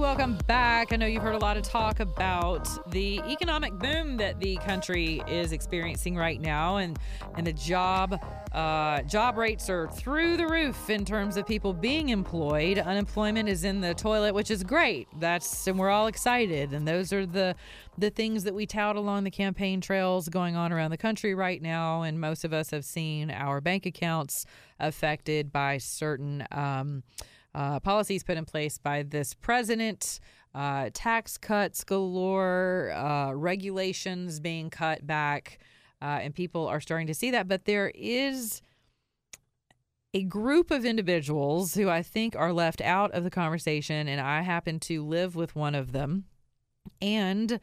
Welcome back. I know you've heard a lot of talk about the economic boom that the country is experiencing right now, and and the job uh, job rates are through the roof in terms of people being employed. Unemployment is in the toilet, which is great. That's and we're all excited. And those are the the things that we tout along the campaign trails going on around the country right now. And most of us have seen our bank accounts affected by certain. Um, uh, policies put in place by this president, uh, tax cuts galore, uh, regulations being cut back, uh, and people are starting to see that. But there is a group of individuals who I think are left out of the conversation, and I happen to live with one of them. And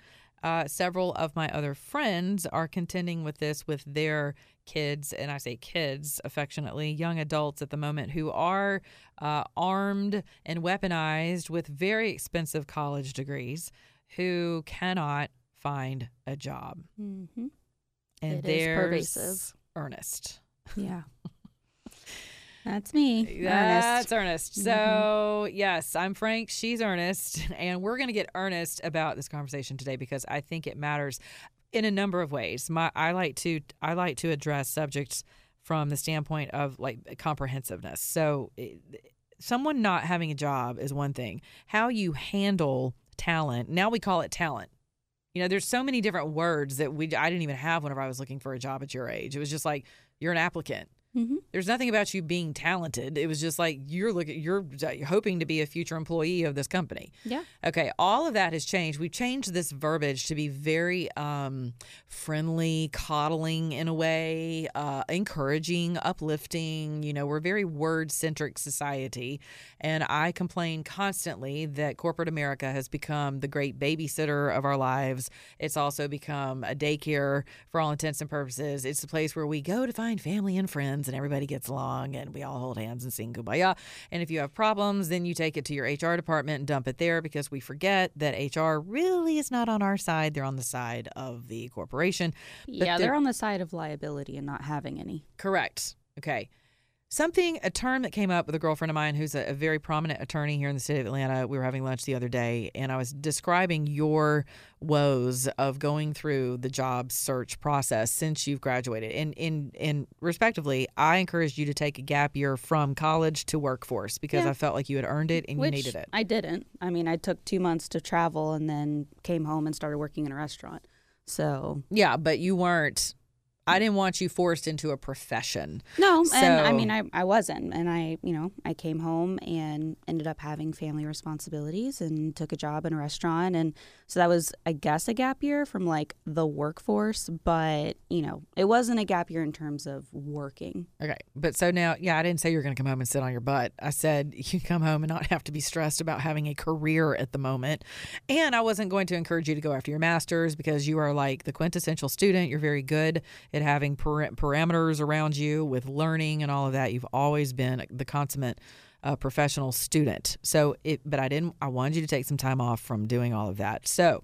uh, several of my other friends are contending with this with their kids, and I say kids affectionately, young adults at the moment who are uh, armed and weaponized with very expensive college degrees who cannot find a job. Mm-hmm. And It is there's pervasive. Ernest. Yeah. That's me. That's Ernest. Ernest. So, mm-hmm. yes, I'm Frank. She's Ernest. And we're going to get earnest about this conversation today because I think it matters in a number of ways. My I like to I like to address subjects from the standpoint of like comprehensiveness. So, someone not having a job is one thing. How you handle talent. Now we call it talent. You know, there's so many different words that we I didn't even have whenever I was looking for a job at your age. It was just like you're an applicant. Mhm. There's nothing about you being talented. It was just like you're looking you're hoping to be a future employee of this company. Yeah. Okay, all of that has changed. We've changed this verbiage to be very um, friendly, coddling in a way, uh, encouraging, uplifting. You know, we're a very word centric society. And I complain constantly that corporate America has become the great babysitter of our lives. It's also become a daycare for all intents and purposes. It's the place where we go to find family and friends and everybody gets along and we all hold hands and sing kumbaya. And if you have problems, then you take it to your HR department and dump it there because we forget that HR really is not on our side. They're on the side of the corporation. But Yeah, they're- they're on the side of liability and not having any. Correct. Okay. Something, a term that came up with a girlfriend of mine who's a, a very prominent attorney here in the state of Atlanta. We were having lunch the other day, and I was describing your woes of going through the job search process since you've graduated. And in in respectively, I encouraged you to take a gap year from college to workforce because Yeah. I felt like you had earned it and which you needed it. I didn't. I mean, I took two months to travel and then came home and started working in a restaurant. So Yeah, but you weren't. I didn't want you forced into a profession. no, and I mean, I, I wasn't, and I you know I came home and ended up having family responsibilities and took a job in a restaurant, and so that was I guess a gap year from like the workforce, but you know it wasn't a gap year in terms of working. Okay. But so now, yeah, I didn't say you were going to come home and sit on your butt. I said you come home and not have to be stressed about having a career at the moment. And I wasn't going to encourage you to go after your master's because you are like the quintessential student. You're very good at having par- parameters around you with learning and all of that. You've always been the consummate uh, professional student. So it, but I didn't, I wanted you to take some time off from doing all of that. So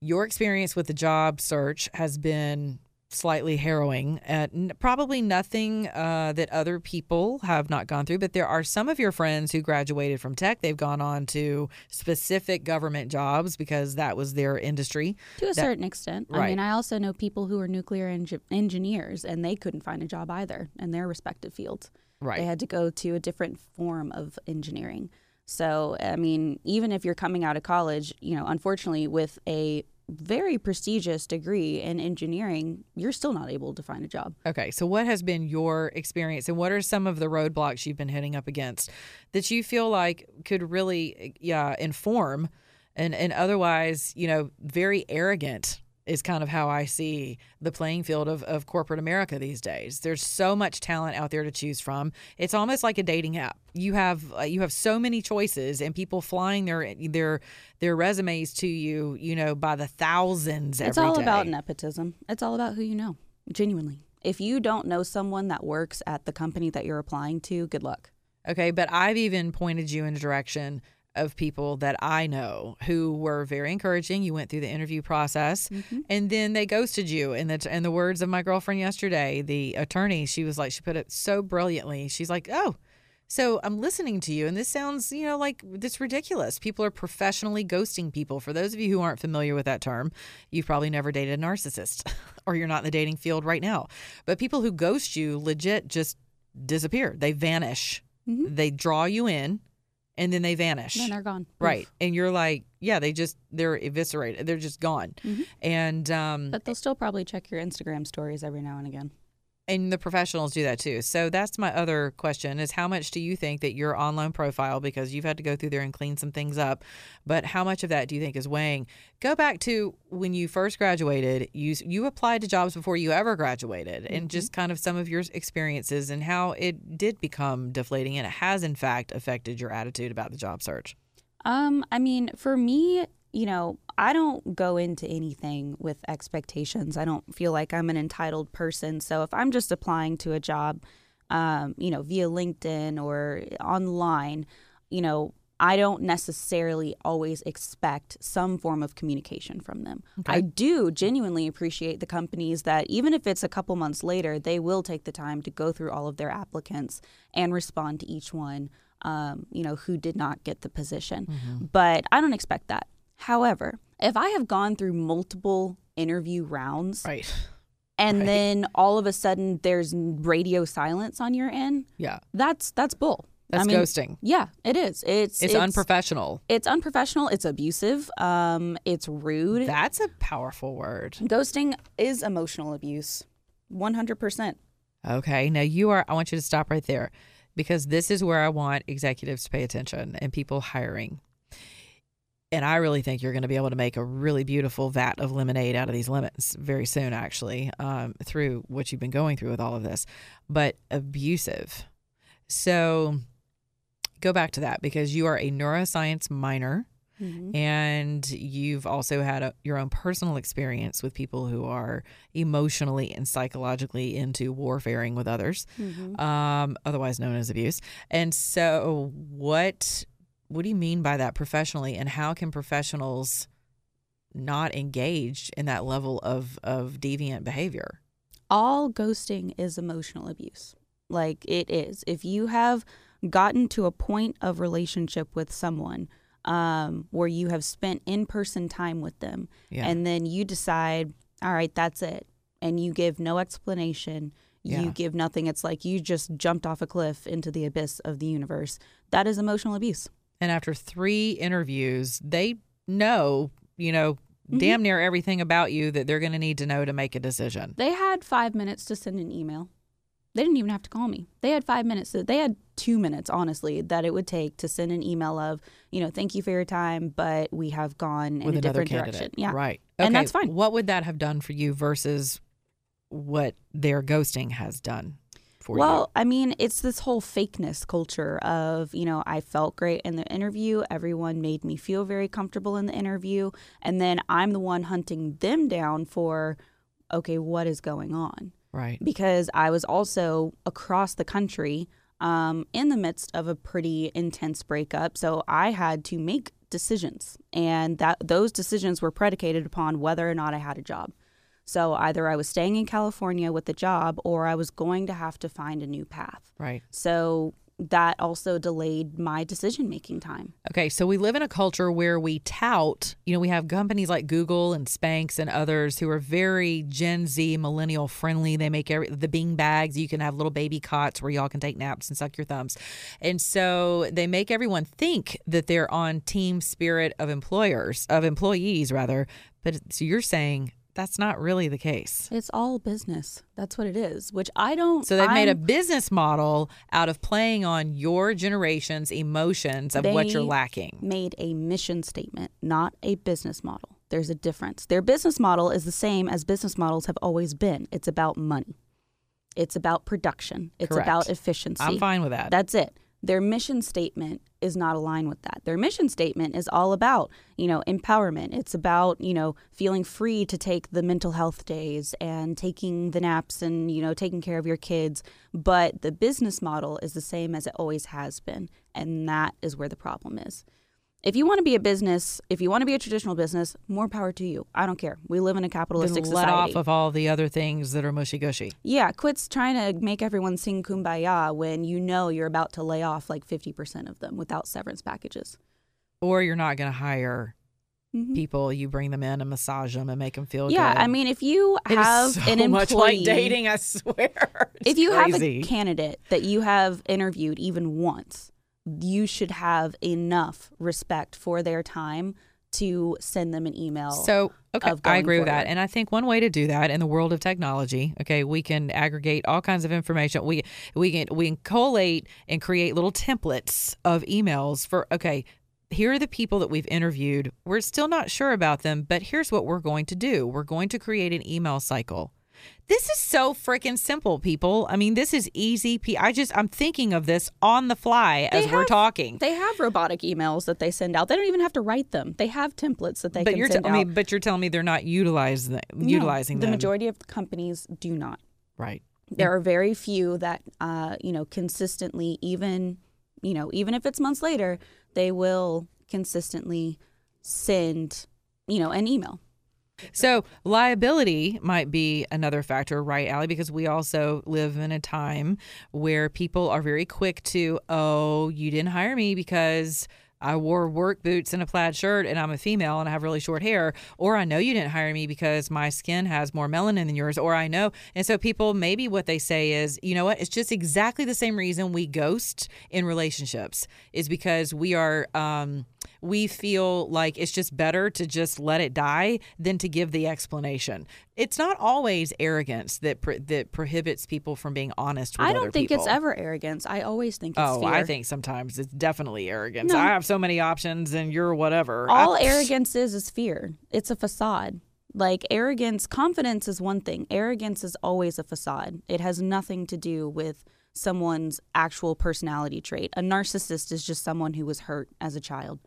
your experience with the job search has been slightly harrowing. Uh, n- probably nothing uh, that other people have not gone through, but there are some of your friends who graduated from tech. They've gone on to specific government jobs because that was their industry. To a That- certain extent. I mean, I also know people who are nuclear engi- engineers and they couldn't find a job either in their respective fields. Right. They had to go to a different form of engineering. So, I mean, even if you're coming out of college, you know, unfortunately, with a very prestigious degree in engineering, you're still not able to find a job. Okay, so what has been your experience, and what are some of the roadblocks you've been hitting up against that you feel like could really, eh, yeah, inform, and and otherwise, you know, very arrogant is kind of how I see the playing field of, of corporate America these days. There's so much talent out there to choose from. It's almost like a dating app. You have uh, you have so many choices and people flying their their their resumes to you, you know, by the thousands It's all day. about nepotism. It's all about who you know, genuinely. If you don't know someone that works at the company that you're applying to, good luck. Okay, but I've even pointed you in a direction of people that I know who were very encouraging. You went through the interview process, mm-hmm. and then they ghosted you. And the in the words of my girlfriend yesterday, the attorney, she was like, she put it so brilliantly. She's like, "Oh, so I'm listening to you, and this sounds, you know, like this ridiculous. People are professionally ghosting people. For those of you who aren't familiar with that term, you've probably never dated a narcissist, or you're not in the dating field right now. But people who ghost you legit just disappear. They vanish. Mm-hmm. They draw you in, and then they vanish. Then they're gone. Right. And you're like, yeah, they just they're eviscerated. They're just gone. And um But they'll still probably check your Instagram stories every now and again. And the professionals do that too. So that's my other question is how much do you think that your online profile because you've had to go through there and clean some things up, but how much of that do you think is weighing? Go back to when you first graduated, you you applied to jobs before you ever graduated and just kind of some of your experiences and how it did become deflating and it has in fact affected your attitude about the job search. Um, I mean, for me, you know, I don't go into anything with expectations. I don't feel like I'm an entitled person. So if I'm just applying to a job, um, you know, via LinkedIn or online, you know, I don't necessarily always expect some form of communication from them. I do genuinely appreciate the companies that, even if it's a couple months later, they will take the time to go through all of their applicants and respond to each one, um, you know, who did not get the position. But I don't expect that. However, if I have gone through multiple interview rounds Right. and Right. then all of a sudden there's radio silence on your end, Yeah. that's that's bull. That's I mean, ghosting. Yeah, it is. It's It's, unprofessional. It's unprofessional. It's abusive. Um, it's rude. That's a powerful word. Ghosting is emotional abuse, one hundred percent. Okay. Now you are, I want you to stop right there because this is where I want executives to pay attention and people hiring. And I really think you're going to be able to make a really beautiful vat of lemonade out of these lemons very soon, actually, um, through what you've been going through with all of this. But abusive. So go back to that because you are a neuroscience minor and you've also had a, your own personal experience with people who are emotionally and psychologically into warfaring with others, um, otherwise known as abuse. And so, what what do you mean by that professionally, and how can professionals not engage in that level of of deviant behavior? All ghosting is emotional abuse. Like it is. If you have gotten to a point of relationship with someone um, where you have spent in person time with them, Yeah. and then you decide, all right, that's it, and you give no explanation. Yeah. You give nothing. It's like you just jumped off a cliff into the abyss of the universe. That is emotional abuse. And after three interviews, they know, you know, Mm-hmm. damn near everything about you that they're going to need to know to make a decision. They had five minutes to send an email. They didn't even have to call me. They had five minutes. They had two minutes, honestly, that it would take to send an email of, you know, thank you for your time, but we have gone in with a different candidate. direction. Yeah. Right. And that's fine. What would that have done for you versus what their ghosting has done for Well, I mean, it's this whole fakeness culture of, you know, I felt great in the interview. Everyone made me feel very comfortable in the interview. And then I'm the one hunting them down for, okay, what is going on? Right. because I was also across the country um, in the midst of a pretty intense breakup. So I had to make decisions, and that those decisions were predicated upon whether or not I had a job. So either I was staying in California with the job, or I was going to have to find a new path. Right. So that also delayed my decision making time. Okay, so we live in a culture where we tout, you know, we have companies like Google and Spanx and others who are very Gen Z, millennial friendly. They make every, the bean bags. You can have little baby cots where y'all can take naps and suck your thumbs. And so they make everyone think that they're on team spirit of employers, of employees rather. But so you're saying that's not really the case. It's all business. That's what it is, which I don't. So they've made a I'm- business model out of playing on your generation's emotions of what you're lacking. Made a mission statement, not a business model. There's a difference. Their business model is the same as business models have always been. It's about money. It's about production. It's Correct. about efficiency. I'm fine with that. That's it. Their mission statement is not aligned with that. Their mission statement is all about, you know, empowerment. It's about, you know, feeling free to take the mental health days and taking the naps and, you know, taking care of your kids. But the business model is the same as it always has been. And that is where the problem is. If you want to be a business, if you want to be a traditional business, more power to you. I don't care. We live in a capitalistic let society. off of all the other things that are mushy gushy. Yeah, quits trying to make everyone sing kumbaya when you know you're about to lay off like 50% of them without severance packages. Or you're not going to hire Mhm. people. You bring them in and massage them and make them feel good. Yeah, good. I mean, if you It have so an employee, much like dating. I swear. If you have a candidate that you have interviewed even once, you should have enough respect for their time to send them an email. So, okay, of I agree with that. And I think one way to do that in the world of technology, okay, we can aggregate all kinds of information. We we can we can collate and create little templates of emails for okay, here are the people that we've interviewed. We're still not sure about them, but here's what we're going to do. We're going to create an email cycle. This is so freaking simple, people. I mean, this is easy. P- I just I'm thinking of this on the fly as They we're talking. they have robotic emails that they send out. They don't even have to write them. They have templates that they but can you're send I out. mean, but you're telling me they're not utilizing No, utilizing the them. majority of the companies do not. right. there are very few that uh, you know consistently even you know even if it's months later they will consistently send you know an email So liability might be another factor, right, Ali? Because we also live in a time where people are very quick to, oh, you didn't hire me because I wore work boots and a plaid shirt and I'm a female and I have really short hair. Or I know you didn't hire me because my skin has more melanin than yours. Or I know. And so people, maybe what they say is, you know what? It's just exactly the same reason we ghost in relationships is because we are, um, we feel like it's just better to just let it die than to give the explanation. It's not always arrogance that pro- that prohibits people from being honest with i don't think it's ever arrogance i always think it's Oh, fear. I think sometimes it's definitely arrogance. No. I have so many options and you're whatever. all I- arrogance is is fear it's a facade like arrogance confidence is one thing arrogance is always a facade it has nothing to do with someone's actual personality trait a narcissist is just someone who was hurt as a child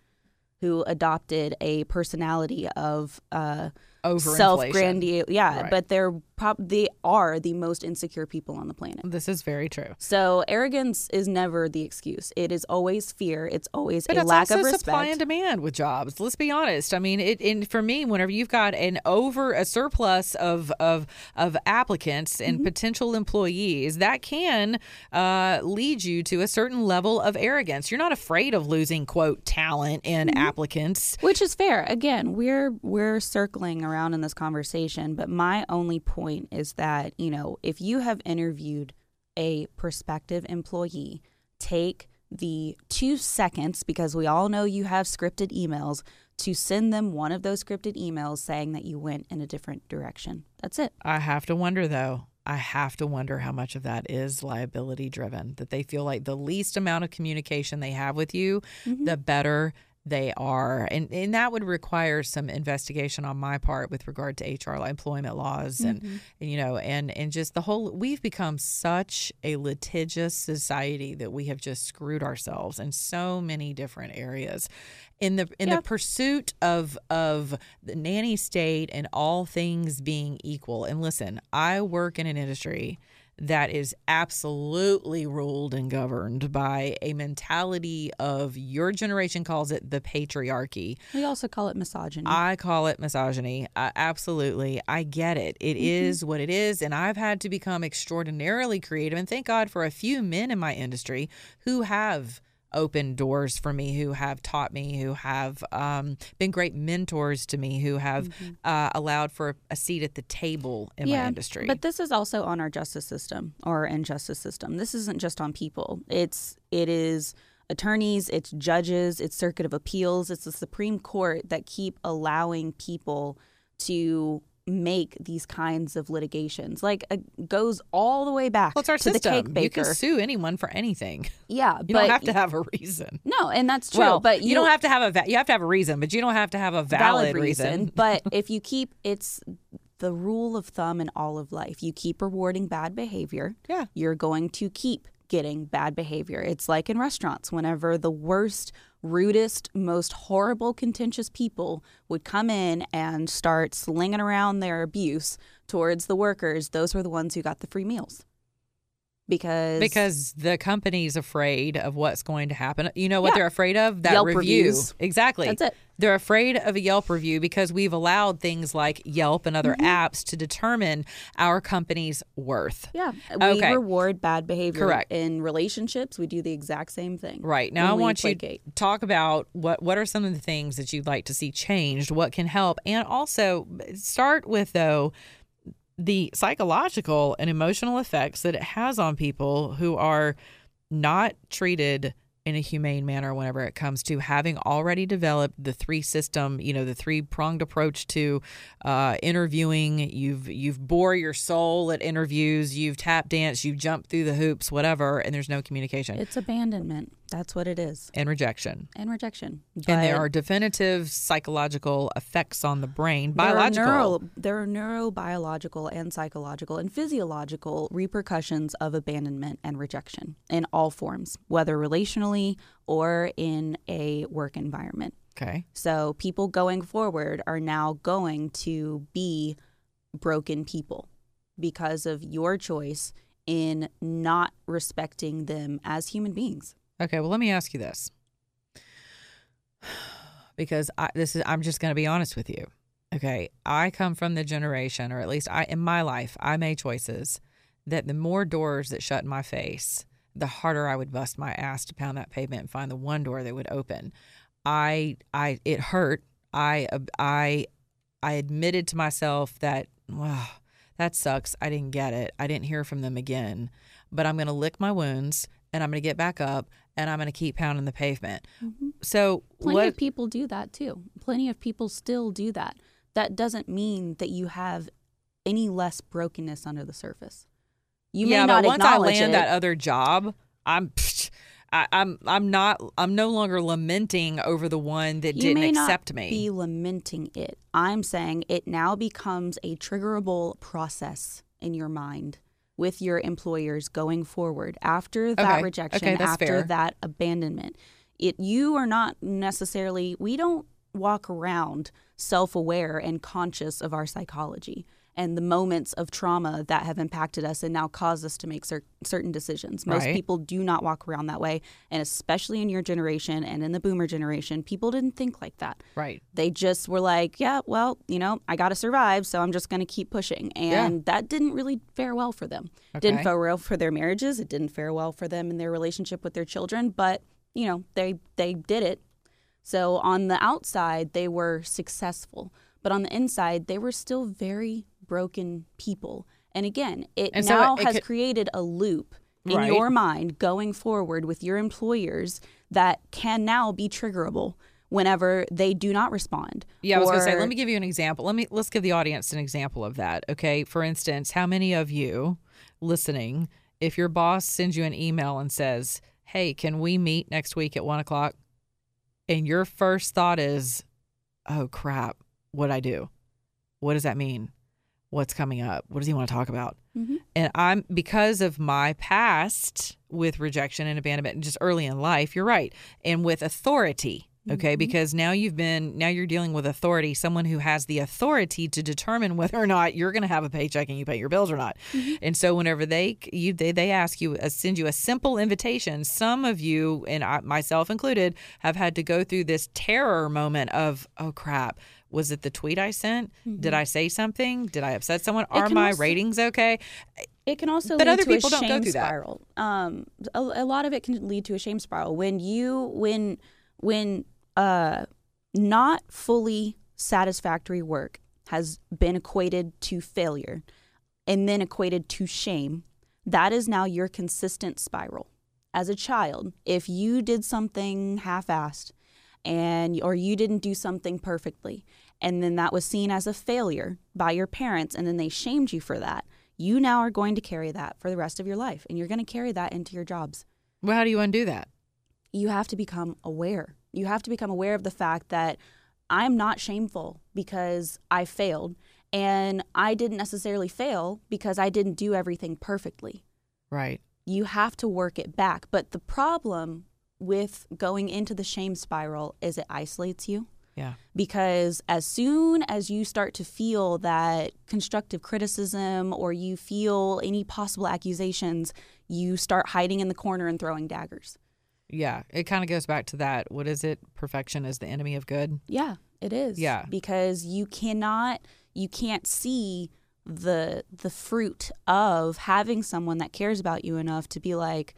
who adopted a personality of uh. Self-grandiose. Yeah, Right. but they're prob- they are the most insecure people on the planet. This is very true. So arrogance is never the excuse. It is always fear. It's always But a it's lack also of respect. supply and demand with jobs. Let's be honest. I mean, it and for me, whenever you've got an over a surplus of of of applicants and Mm-hmm. potential employees, that can uh, lead you to a certain level of arrogance. You're not afraid of losing quote talent and Mm-hmm. applicants. Which is fair. Again, we're we're circling around in this conversation, but my only point is that, you know, if you have interviewed a prospective employee, take the 2 seconds because we all know you have scripted emails to send them one of those scripted emails saying that you went in a different direction. That's it. I have to wonder though. I have to wonder how much of that is liability driven. That they feel like the least amount of communication they have with you, Mm-hmm. the better they are. And and that would require some investigation on my part with regard to HR employment laws and, Mm-hmm. and, you know and and just the whole we've become such a litigious society that we have just screwed ourselves in so many different areas. In the in Yeah. the pursuit of of the nanny state and all things being equal. And listen, I work in an industry that is absolutely ruled and governed by a mentality of your generation calls it the patriarchy. We also call it misogyny. I call it misogyny. Uh, absolutely. I get it. It is what it is. And I've had to become extraordinarily creative. And thank God for a few men in my industry who have opened doors for me, who have taught me, who have um, been great mentors to me, who have uh, allowed for a seat at the table in my industry. But this is also on our justice system or injustice system. This isn't just on people. It's it is attorneys, it's judges, it's circuit of appeals, it's the Supreme Court that keep allowing people to make these kinds of litigations. Like it goes all the way back well, it's our to system. the cake You can sue anyone for anything. yeah, You but don't have to have a reason. no, and that's true. well, but you, don't have to have a va- you have to have a reason, but you don't have to have a valid, reason. but if you keep it's the rule of thumb in all of life. You keep rewarding bad behavior. Yeah. You're going to keep getting bad behavior. It's like in restaurants whenever the worst, rudest, most horrible contentious people would come in and start slinging around their abuse towards the workers, those were the ones who got the free meals. Because Because the company's afraid of what's going to happen. You know what Yeah. they're afraid of? That Yelp review. reviews. Exactly. That's it. They're afraid of a Yelp review because we've allowed things like Yelp and Mm-hmm. other apps to determine our company's worth. Yeah, we Okay. reward bad behavior. Correct. In relationships, we do the exact same thing. Right. Now I want you to talk about what what are some of the things that you'd like to see changed, what can help, and also start with though the psychological and emotional effects that it has on people who are not treated in a humane manner whenever it comes to having already developed the three system, you know, the three pronged approach to uh, interviewing. You've you've bore your soul at interviews. You've tap danced. You've jumped through the hoops, whatever, and there's no communication It's abandonment. That's what it is. and rejection. And rejection. and there are definitive psychological effects on the brain, there are biological. neuro- there are neurobiological and psychological and physiological repercussions of abandonment and rejection in all forms, whether relationally or in a work environment. okay. So people going forward are now going to be broken people because of your choice in not respecting them as human beings. Okay, well, let me ask you this, because I, this is I'm just going to be honest with you. Okay, I come from the generation, or at least I in my life, I made choices that the more doors that shut in my face, the harder I would bust my ass to pound that pavement and find the one door that would open. I I it hurt. I I I admitted to myself that wow, that sucks. I didn't get it. I didn't hear from them again. But I'm going to lick my wounds and I'm going to get back up and I'm going to keep pounding the pavement. Mm-hmm. So Plenty what? of people do that too. Plenty of people still do that. That doesn't mean that you have any less brokenness under the surface. You may yeah, not but once I land it. that other job, I'm. I, I'm I'm not I'm no longer lamenting over the one that you didn't may accept not me. be lamenting it. I'm saying it now becomes a triggerable process in your mind with your employers going forward after that Okay. rejection, Okay, after fair. that abandonment. It you are not necessarily we don't walk around self-aware and conscious of our psychology and the moments of trauma that have impacted us and now caused us to make cer- certain decisions. Most Right. people do not walk around that way, and especially in your generation and in the boomer generation, people didn't think like that. right. They just were like, yeah, well, you know, I got to survive, so I'm just going to keep pushing. And that didn't really fare well for them. Didn't fare well for their marriages. It didn't fare well for them in their relationship with their children. But you know, they they did it. So on the outside, they were successful, but on the inside, they were still very broken people. And again, it And so now it has could- created a loop in Right. your mind going forward with your employers that can now be triggerable whenever they do not respond. Yeah, I was going to say, let me give you an example. Let me let's give the audience an example of that. Okay, for instance, how many of you listening, if your boss sends you an email and says, "Hey, can we meet next week at one o'clock?" and your first thought is, "Oh crap, what I do? What does that mean? What's coming up? What does he want to talk about?" Mhm. And I'm because of my past with rejection and abandonment, and just early in life. You're right, and with authority Okay, because now you've been now you're dealing with authority, someone who has the authority to determine whether or not you're going to have a paycheck and you pay your bills or not. And so whenever they you they, they ask you uh, send you a simple invitation, some of you and I, myself included have had to go through this terror moment of oh crap. Was it the tweet I sent? Did I say something? Did I upset someone? Are my also- ratings okay? It can also But lead other to people a don't go shame through that. spiral. Um, a, a lot of it can lead to a shame spiral when you when when uh not fully satisfactory work has been equated to failure and then equated to shame. That is now your consistent spiral. As a child, if you did something half-assed and or you didn't do something perfectly and then that was seen as a failure by your parents and then they shamed you for that you now are going to carry that for the rest of your life and you're going to carry that into your jobs Well, how do you undo that? you have to become aware you have to become aware of the fact that i'm not shameful because i failed and i didn't necessarily fail because i didn't do everything perfectly Right. you have to work it back. But the problem with going into the shame spiral is it isolates you Yeah. because as soon as you start to feel that constructive criticism or you feel any possible accusations, you start hiding in the corner and throwing daggers. Yeah. It kind of goes back to that. What is it? Perfection is the enemy of good. Yeah, it is. Yeah. Because you cannot you can't see the the fruit of having someone that cares about you enough to be like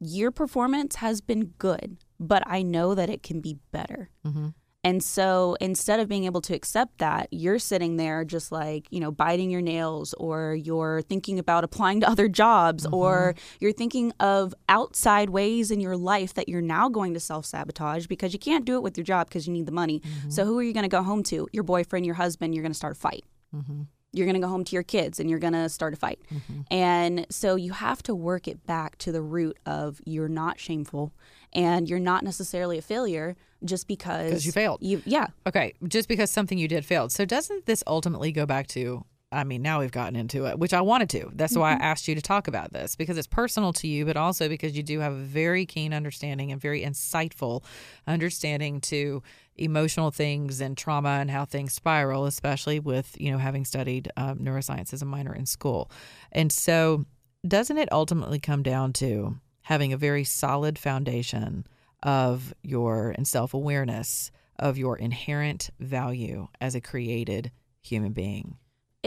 your performance has been good, but I know that it can be better. Mm-hmm. And so instead of being able to accept that, you're sitting there just like, you know, biting your nails, or you're thinking about applying to other jobs, mm-hmm. or you're thinking of outside ways in your life that you're now going to self sabotage because you can't do it with your job because you need the money. Mm-hmm. So who are you going to go home to? Your boyfriend, your husband, you're going to start a fight. Mm-hmm. You're going to go home to your kids and you're going to start a fight. Mm-hmm. And so you have to work it back to the root of you're not shameful and you're not necessarily a failure just because you failed. You yeah. Okay, just because something you did failed. So doesn't this ultimately go back to I mean, now we've gotten into it, which I wanted to. That's why I asked you to talk about this because it's personal to you, but also because you do have a very keen understanding and very insightful understanding to emotional things and trauma and how things spiral, especially with, you know, having studied um, neuroscience as a minor in school. And so, doesn't it ultimately come down to having a very solid foundation of your and self awareness of your inherent value as a created human being.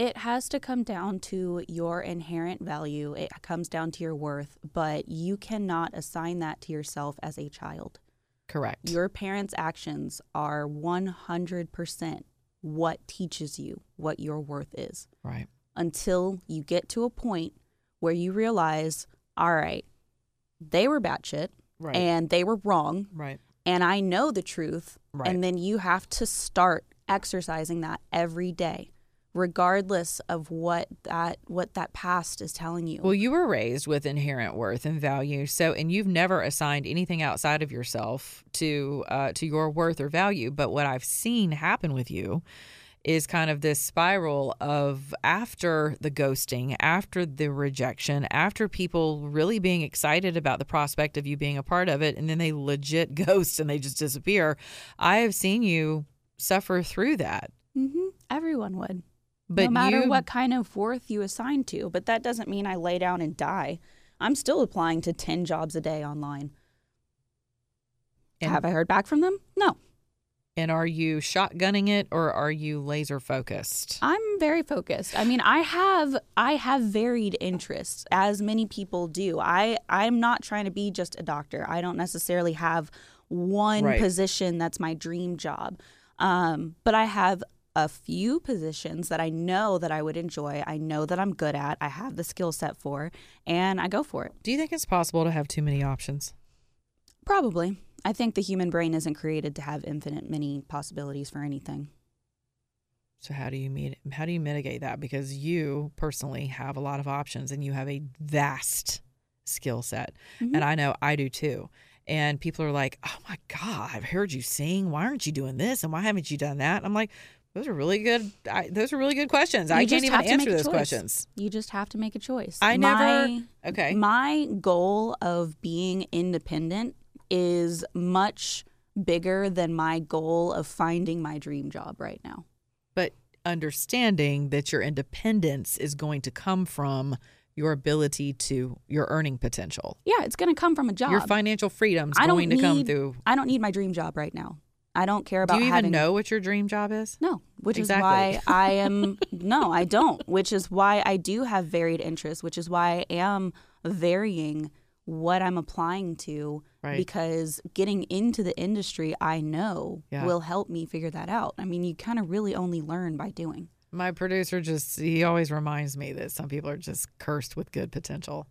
It has to come down to your inherent value. It comes down to your worth, but you cannot assign that to yourself as a child. Correct. Your parents' actions are 100% what teaches you what your worth is right. until you get to a point where you realize, all right, they were batshit Right. and they were wrong right. and I know the truth. Right. And then you have to start exercising that every day, regardless of what that what that past is telling you. Well, you were raised with inherent worth and value, so and you've never assigned anything outside of yourself to uh, to your worth or value. But what I've seen happen with you is kind of this spiral of after the ghosting, after the rejection, after people really being excited about the prospect of you being a part of it, and then they legit ghost and they just disappear. I have seen you suffer through that. hmm Everyone would. But no matter you, what kind of worth you assign to. But that doesn't mean I lay down and die. I'm still applying to 10 jobs a day online. And- Have I heard back from them? No. And are you shotgunning it or are you laser focused? I'm very focused. I mean, I have I have varied interests as many people do. I I'm not trying to be just a doctor. I don't necessarily have one Right. position that's my dream job. Um, but I have a few positions that I know that I would enjoy. I know that I'm good at. I have the skill set for, and I go for it. Do you think it's possible to have too many options? Probably. I think the human brain isn't created to have infinite many possibilities for anything. So how do you meet how do you mitigate that because you personally have a lot of options and you have a vast skill set. Mhm. And I know I do too. And people are like, "Oh my god, I've heard you sing. Why aren't you doing this? And why haven't you done that?" I'm like, "Those are really good I, those are really good questions. I You can't even answer those choice. questions." You just have to make a choice. I never- Okay. My goal of being independent is much bigger than my goal of finding my dream job right now. But understanding that your independence is going to come from your ability to your earning potential. Yeah, it's going to come from a job. Your financial freedom's I don't going to come through. I don't need my dream job right now. I don't care about Do you even having know what your dream job is? No, which Exactly. is why I am no, I don't. Which is why I do have varied interests, which is why I am varying what I'm applying to Right. because getting into the industry I know Yeah. will help me figure that out. I mean, you kind of really only learn by doing. My producer just he always reminds me that some people are just cursed with good potential.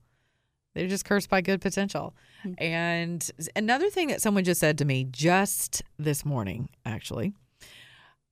They're just cursed by good potential. And another thing that someone just said to me just this morning, actually,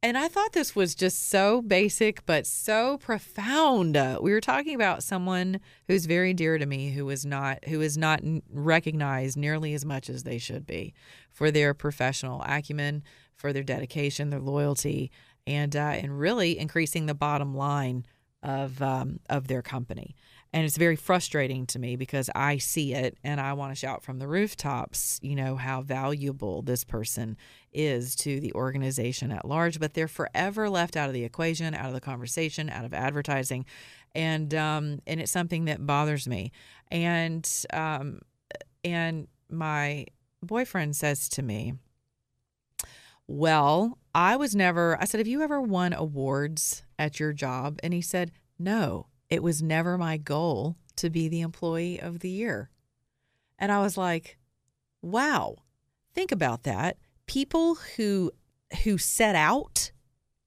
and I thought this was just so basic but so profound. Uh, we were talking about someone who's very dear to me who is not who is not recognized nearly as much as they should be for their professional acumen, for their dedication, their loyalty, and uh, and really increasing the bottom line of um, of their company. And it's very frustrating to me because I see it and I want to shout from the rooftops, you know, how valuable this person is to the organization at large, but they're forever left out of the equation, out of the conversation, out of advertising. And um, and it's something that bothers me. And um, and my boyfriend says to me, well, I was never, I said, Have you ever won awards at your job? And he said, No, it was never my goal to be the employee of the year. And I was like, Wow, think about that. People who who set out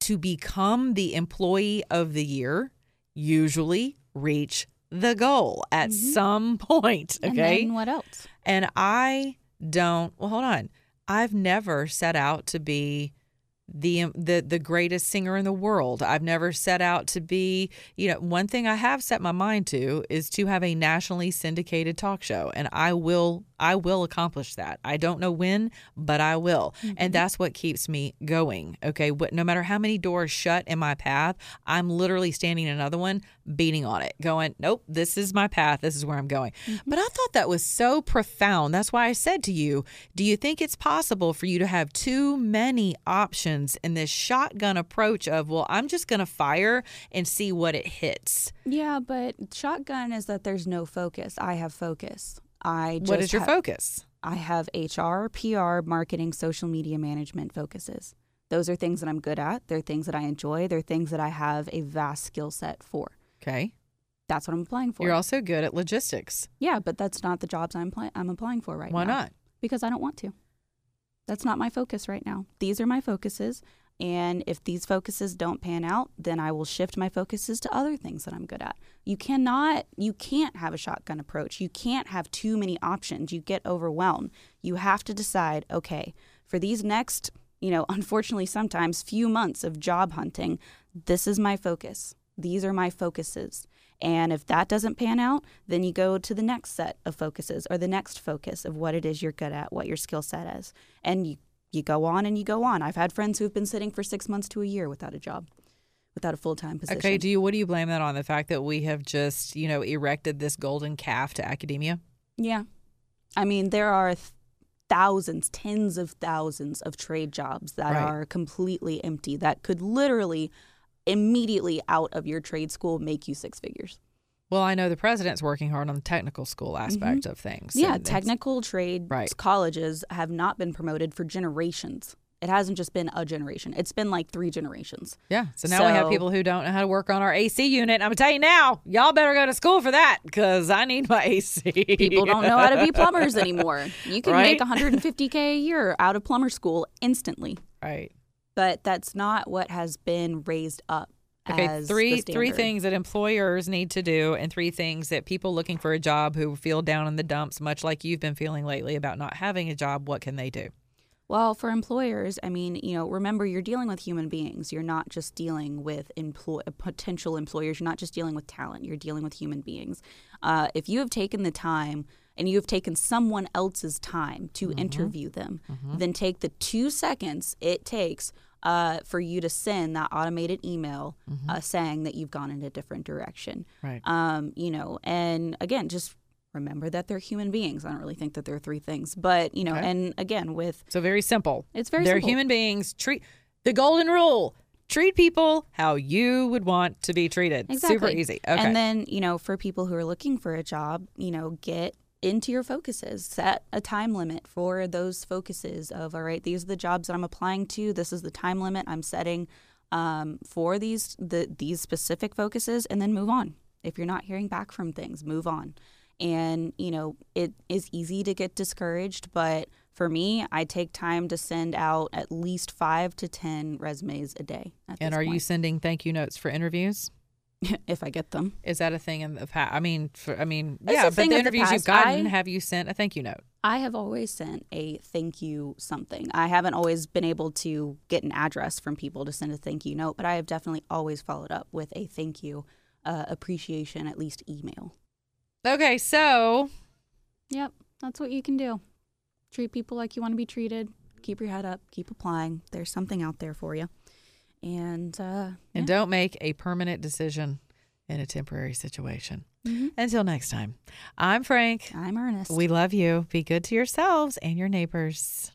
to become the employee of the year usually reach the goal at mm-hmm. some point. Okay. And what else? And I don't. Well, hold on. I've never set out to be the um, the the greatest singer in the world. I've never set out to be, you know, one thing I have set my mind to is to have a nationally syndicated talk show and I will I will accomplish that. I don't know when, but I will. And mm-hmm. that's what keeps me going. Okay, what no matter how many doors shut in my path, I'm literally standing in another one, beating on it, going, "Nope, this is my path. This is where I'm going." Mm-hmm. But I thought that was so profound. That's why I said to you, "Do you think it's possible for you to have too many options in this shotgun approach of, well, I'm just going to fire and see what it hits?" Yeah, but shotgun is that there's no focus. I have focus. I just what is your ha- focus? I have HR, PR, marketing, social media management focuses. Those are things that I'm good at. They're things that I enjoy. They're things that I have a vast skill set for. Okay. That's what I'm applying for. You're also good at logistics. yeah, but that's not the jobs I'm pla- I'm applying for right Why now. Why not? Because I don't want to. That's not my focus right now. These are my focuses. And if these focuses don't pan out, then I will shift my focuses to other things that I'm good at. You cannot, you can't have a shotgun approach. You can't have too many options. You get overwhelmed. You have to decide, okay, for these next, you know, unfortunately, sometimes few months of job hunting, this is my focus. These are my focuses. And if that doesn't pan out, then you go to the next set of focuses or the next focus of what it is you're good at, what your skill set is. And you, you go on and you go on. I've had friends who've been sitting for six months to a year without a job, without a full time position. Okay, do you what do you blame that on? The fact that we have just, you know, erected this golden calf to academia? yeah. I mean, there are th- thousands, tens of thousands of trade jobs that Right. are completely empty that could literally immediately out of your trade school make you six figures. Well, I know the president's working hard on the technical school aspect of things. Mm-hmm. Yeah, technical trade Right. colleges have not been promoted for generations. It hasn't just been a generation. It's been like three generations. Yeah. So now we have people who don't know how to work on our AC unit. I'm gonna tell you now, y'all better go to school for that because I need my AC. People don't know how to be plumbers anymore. You can Right? make 150k a year out of plumber school instantly. Right. But that's not what has been raised up. Okay, three three things that employers need to do, and three things that people looking for a job who feel down in the dumps, much like you've been feeling lately about not having a job. What can they do? Well, for employers, I mean, you know, remember you're dealing with human beings. You're not just dealing with employ- potential employers. You're not just dealing with talent. You're dealing with human beings. Uh, if you have taken the time and you have taken someone else's time to interview them, then take the two seconds it takes uh, for you to send that automated email uh, saying that you've gone in a different direction. Right. Um, you know, and again, just remember that they're human beings. I don't really think that there are three things, but you know, Okay. and again, with So very simple. it's very They're simple. human beings. Treat the golden rule. Treat people how you would want to be treated. Exactly. Super easy. Okay. And then, you know, for people who are looking for a job, you know, get into your focuses. Set a time limit for those focuses of, all right, these are the jobs that I'm applying to. This is the time limit I'm setting um, for these the these specific focuses, and then move on. If you're not hearing back from things, move on. And you know, it is easy to get discouraged, but for me, I take time to send out at least five to ten resumes a day. And are you sending thank you notes for interviews? if I get them? Is that a thing in the past? I mean, for, I mean, It's yeah. But the of the interviews you've gotten, I- have you sent a thank you note? I have always sent a thank you something. I haven't always been able to get an address from people to send a thank you note, but I have definitely always followed up with a thank you uh, appreciation, at least email. Okay, so Yep, that's what you can do. Treat people like you want to be treated. Keep your head up. Keep applying. There's something out there for you. And uh, and don't make a permanent decision in a temporary situation. Mhm. Until next time, I'm Frank. I'm Ernest. We love you. Be good to yourselves and your neighbors.